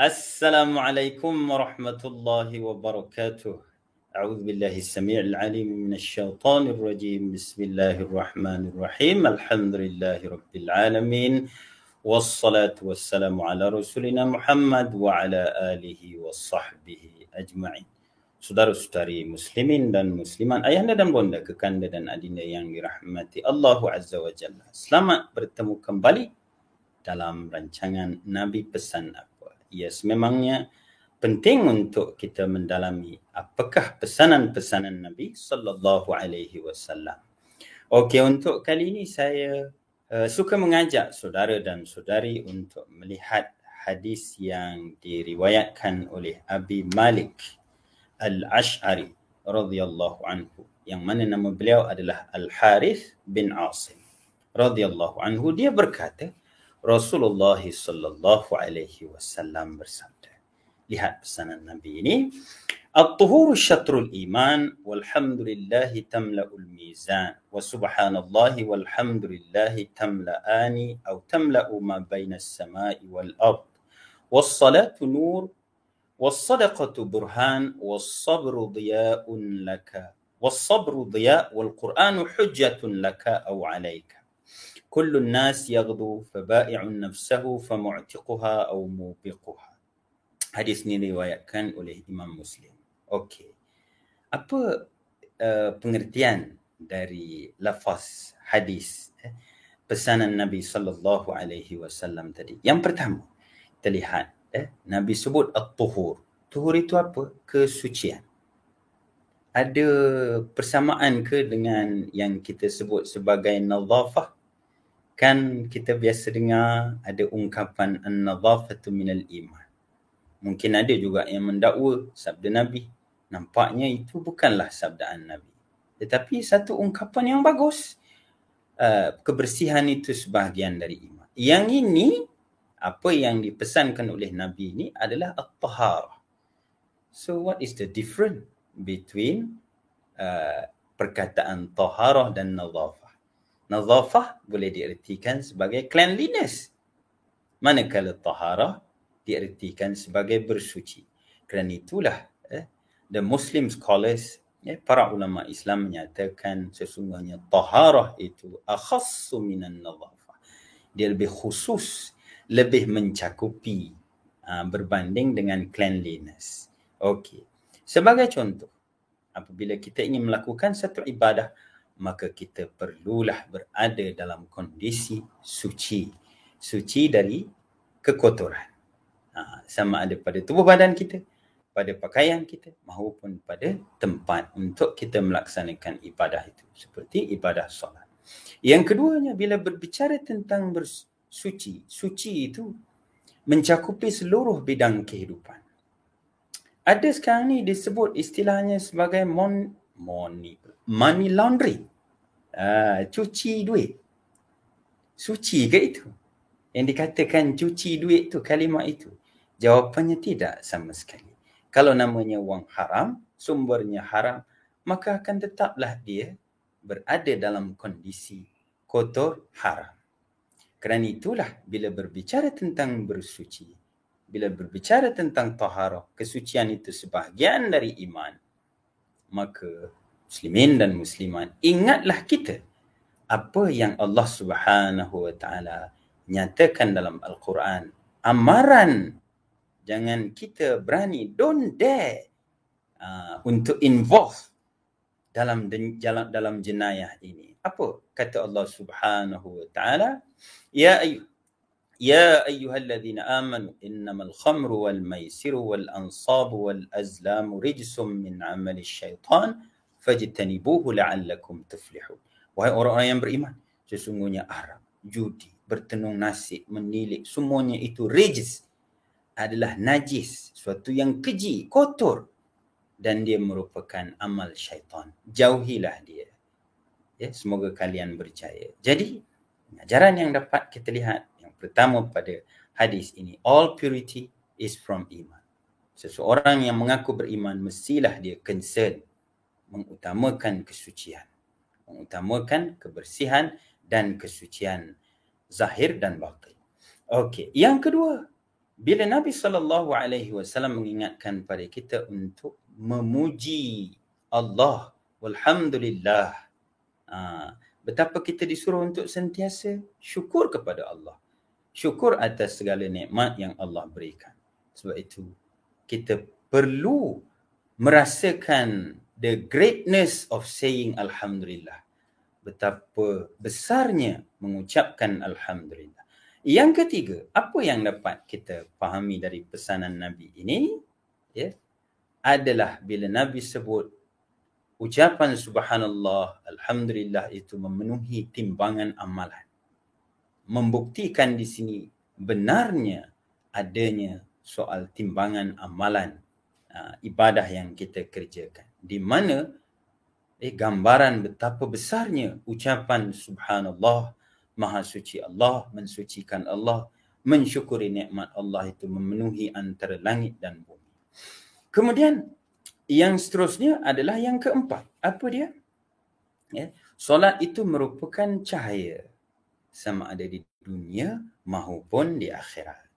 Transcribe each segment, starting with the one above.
Assalamualaikum warahmatullahi wabarakatuh. أعوذ بالله السميع العليم من الشيطان الرجيم بسم الله الرحمن الرحيم الحمد لله رب العالمين والصلاة والسلام على رسولنا محمد وعلى آله وصحبه أجمعين Saudara-saudari muslimin dan musliman, ayahanda dan bonda, kekanda dan adinda yang dirahmati Allah Azza wa Jalla. Selamat bertemu kembali dalam rancangan Nabi Pesan Apa. Ya, sememangnya penting untuk kita mendalami apakah pesanan-pesanan Nabi sallallahu alaihi wasallam. Okey, untuk kali ini saya uh, suka mengajak saudara dan saudari untuk melihat hadis yang diriwayatkan oleh Abi Malik Al-Ash'ari radhiyallahu anhu yang mana nama beliau adalah Al-Harith bin Asim radhiyallahu anhu dia berkata Rasulullah sallallahu alaihi wasallam bersabda lihat pesanan Nabi ini At-tuhuru syatrul iman walhamdulillahi tamla'ul mizan wa subhanallahi walhamdulillahi tamla'ani atau tamla'u ma baina as-sama'i wal ard salatu nur والصدقة برهان والصبر ضياء لك والصبر ضياء والقرآن حجة لك أو عليك كل الناس يغدو فبائع نفسه فمعتقها أو موبقها Hadis ini diriwayatkan oleh Imam Muslim. Okey. Apa uh, pengertian dari lafaz hadis eh, pesanan Nabi sallallahu alaihi wasallam tadi? Yang pertama, kita lihat eh, Nabi sebut at-tuhur. Tuhur itu apa? Kesucian. Ada persamaan ke dengan yang kita sebut sebagai nadhafah? Kan kita biasa dengar ada ungkapan an-nadhafatu minal iman. Mungkin ada juga yang mendakwa sabda Nabi. Nampaknya itu bukanlah sabdaan Nabi. Tetapi satu ungkapan yang bagus. Uh, kebersihan itu sebahagian dari iman. Yang ini apa yang dipesankan oleh Nabi ini adalah at-taharah. So what is the difference between uh, perkataan taharah dan nadhafah? Nadhafah boleh diartikan sebagai cleanliness. Manakala taharah diartikan sebagai bersuci. Kerana itulah eh, the Muslim scholars, eh, para ulama Islam menyatakan sesungguhnya taharah itu akhassu minan nadhafah. Dia lebih khusus lebih mencakupi uh, berbanding dengan cleanliness. Okey. Sebagai contoh, apabila kita ingin melakukan satu ibadah, maka kita perlulah berada dalam kondisi suci. Suci dari kekotoran. Uh, sama ada pada tubuh badan kita, pada pakaian kita maupun pada tempat untuk kita melaksanakan ibadah itu. Seperti ibadah solat. Yang keduanya bila berbicara tentang bers- suci. Itu mencakupi seluruh bidang kehidupan. Ada sekarang ni disebut istilahnya sebagai money, money laundry. Uh, cuci duit. Suci ke itu? Yang dikatakan cuci duit tu kalimat itu. Jawapannya tidak sama sekali. Kalau namanya wang haram, sumbernya haram, maka akan tetaplah dia berada dalam kondisi kotor haram. Kerana itulah bila berbicara tentang bersuci, bila berbicara tentang taharah, kesucian itu sebahagian dari iman, maka muslimin dan muslimat ingatlah kita apa yang Allah Subhanahu wa taala nyatakan dalam al-Quran. Amaran. Jangan kita berani don't dare uh, untuk involve dalam dalam jenayah ini. Apa kata Allah Subhanahu wa taala? Ya ayuh يا أيها الذين آمنوا إنما الخمر والميسر والأنصاب والأزلام رجس من عمل الشيطان فاجتنبوه لعلكم تفلحون Wahai orang-orang yang beriman, sesungguhnya arak, judi, bertenung nasi, menilik, semuanya itu rijis adalah najis, suatu yang keji, kotor dan dia merupakan amal syaitan. Jauhilah dia. Ya, semoga kalian berjaya. Jadi, Ajaran yang dapat kita lihat yang pertama pada hadis ini, all purity is from iman. Seseorang yang mengaku beriman mestilah dia concern mengutamakan kesucian, mengutamakan kebersihan dan kesucian zahir dan batin. Okey, yang kedua, bila Nabi sallallahu alaihi wasallam mengingatkan pada kita untuk memuji Allah walhamdulillah ha, betapa kita disuruh untuk sentiasa syukur kepada Allah syukur atas segala nikmat yang Allah berikan sebab itu kita perlu merasakan the greatness of saying alhamdulillah betapa besarnya mengucapkan alhamdulillah yang ketiga, apa yang dapat kita fahami dari pesanan Nabi ini? Ya, adalah bila Nabi sebut ucapan subhanallah, alhamdulillah itu memenuhi timbangan amalan. Membuktikan di sini benarnya adanya soal timbangan amalan uh, ibadah yang kita kerjakan. Di mana eh, gambaran betapa besarnya ucapan subhanallah, Maha suci Allah, mensucikan Allah, mensyukuri nikmat Allah itu memenuhi antara langit dan bumi. Kemudian yang seterusnya adalah yang keempat. Apa dia? Ya, solat itu merupakan cahaya sama ada di dunia maupun di akhirat.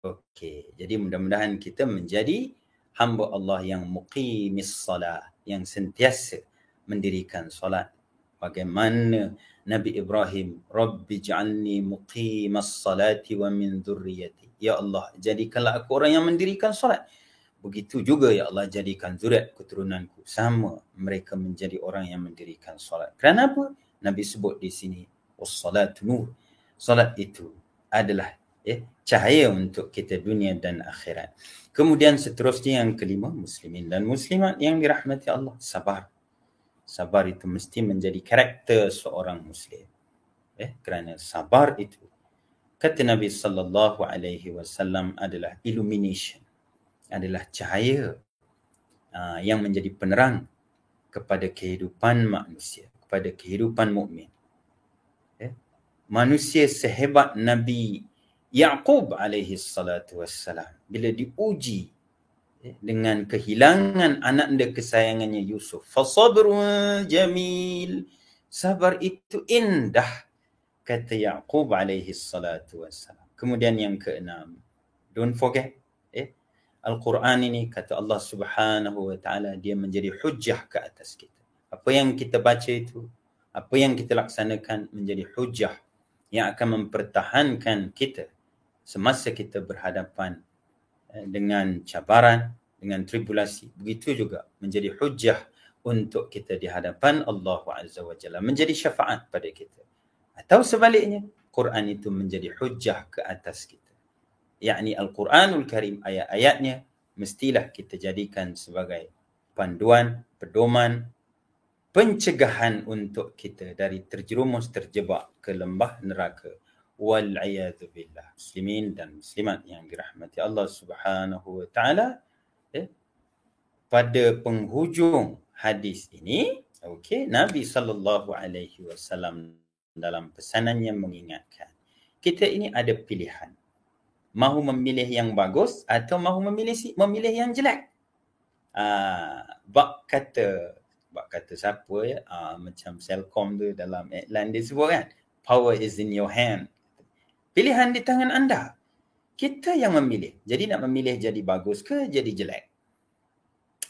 Okey, jadi mudah-mudahan kita menjadi hamba Allah yang muqimis salat, yang sentiasa mendirikan solat. Bagaimana Nabi Ibrahim, Rabbi ja'alni muqimas salati wa min dhurriyati. Ya Allah, jadikanlah aku orang yang mendirikan solat. Begitu juga ya Allah jadikan zuriat keturunanku sama mereka menjadi orang yang mendirikan solat. Kerana apa? Nabi sebut di sini was-salatu nur. Solat itu adalah ya, cahaya untuk kita dunia dan akhirat. Kemudian seterusnya yang kelima muslimin dan muslimat yang dirahmati Allah sabar sabar itu mesti menjadi karakter seorang muslim eh kerana sabar itu kata Nabi sallallahu alaihi wasallam adalah illumination adalah cahaya uh, yang menjadi penerang kepada kehidupan manusia kepada kehidupan mukmin eh manusia sehebat Nabi Yaqub alaihi salatu wassalam bila diuji dengan kehilangan anak dia kesayangannya Yusuf. Fasabrun jamil. Sabar itu indah kata Yaqub alaihi salatu wassalam. Kemudian yang keenam. Don't forget eh Al-Quran ini kata Allah Subhanahu wa taala dia menjadi hujah ke atas kita. Apa yang kita baca itu, apa yang kita laksanakan menjadi hujah yang akan mempertahankan kita semasa kita berhadapan Eh, dengan cabaran, dengan tribulasi. Begitu juga menjadi hujah untuk kita di hadapan Allah Azza wa Jalla. Menjadi syafaat pada kita. Atau sebaliknya, Quran itu menjadi hujah ke atas kita. Yakni Al-Quranul Karim ayat-ayatnya mestilah kita jadikan sebagai panduan, pedoman, pencegahan untuk kita dari terjerumus terjebak ke lembah neraka. Wal billah. Muslimin dan muslimat yang dirahmati Allah Subhanahu wa taala eh, pada penghujung hadis ini okey Nabi sallallahu alaihi wasallam dalam pesanannya mengingatkan kita ini ada pilihan. Mahu memilih yang bagus atau mahu memilih memilih yang jelek? Ah bab kata bab kata siapa ya ah, macam Selcom tu dalam iklan dia sebut kan power is in your hand Pilihan di tangan anda. Kita yang memilih. Jadi nak memilih jadi bagus ke jadi jelek?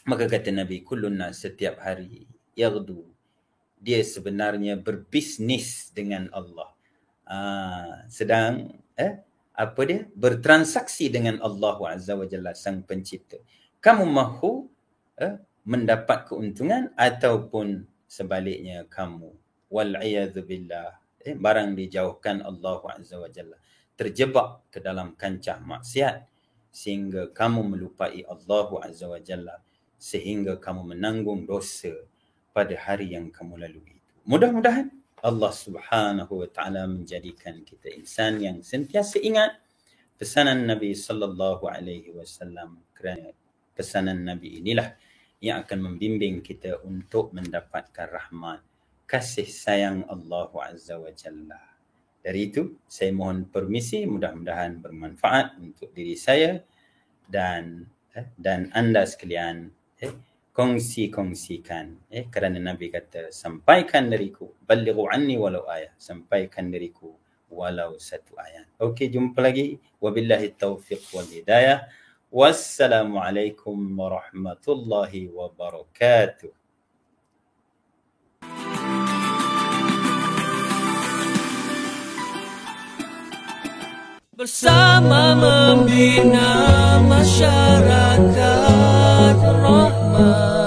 Maka kata Nabi, kullun setiap hari yaghdu. Dia sebenarnya berbisnis dengan Allah. Uh, sedang eh apa dia? Bertransaksi dengan Allah Azza wa Jalla sang pencipta. Kamu mahu eh, mendapat keuntungan ataupun sebaliknya kamu. Wal billah. Eh, barang dijauhkan Allah Azza wa Jalla. Terjebak ke dalam kancah maksiat sehingga kamu melupai Allah Azza wa Jalla sehingga kamu menanggung dosa pada hari yang kamu lalui itu. Mudah-mudahan Allah Subhanahu wa taala menjadikan kita insan yang sentiasa ingat pesanan Nabi sallallahu alaihi wasallam. Kerana pesanan Nabi inilah yang akan membimbing kita untuk mendapatkan rahmat kasih sayang Allah Azza wa Jalla. Dari itu, saya mohon permisi mudah-mudahan bermanfaat untuk diri saya dan eh, dan anda sekalian eh, kongsi-kongsikan eh, kerana Nabi kata sampaikan dariku balighu anni walau ayah sampaikan dariku walau satu ayat. Okey, jumpa lagi. Wabillahi taufiq wal hidayah. والسلام عليكم ورحمة الله وبركاته Bersama membina masyarakat rahmat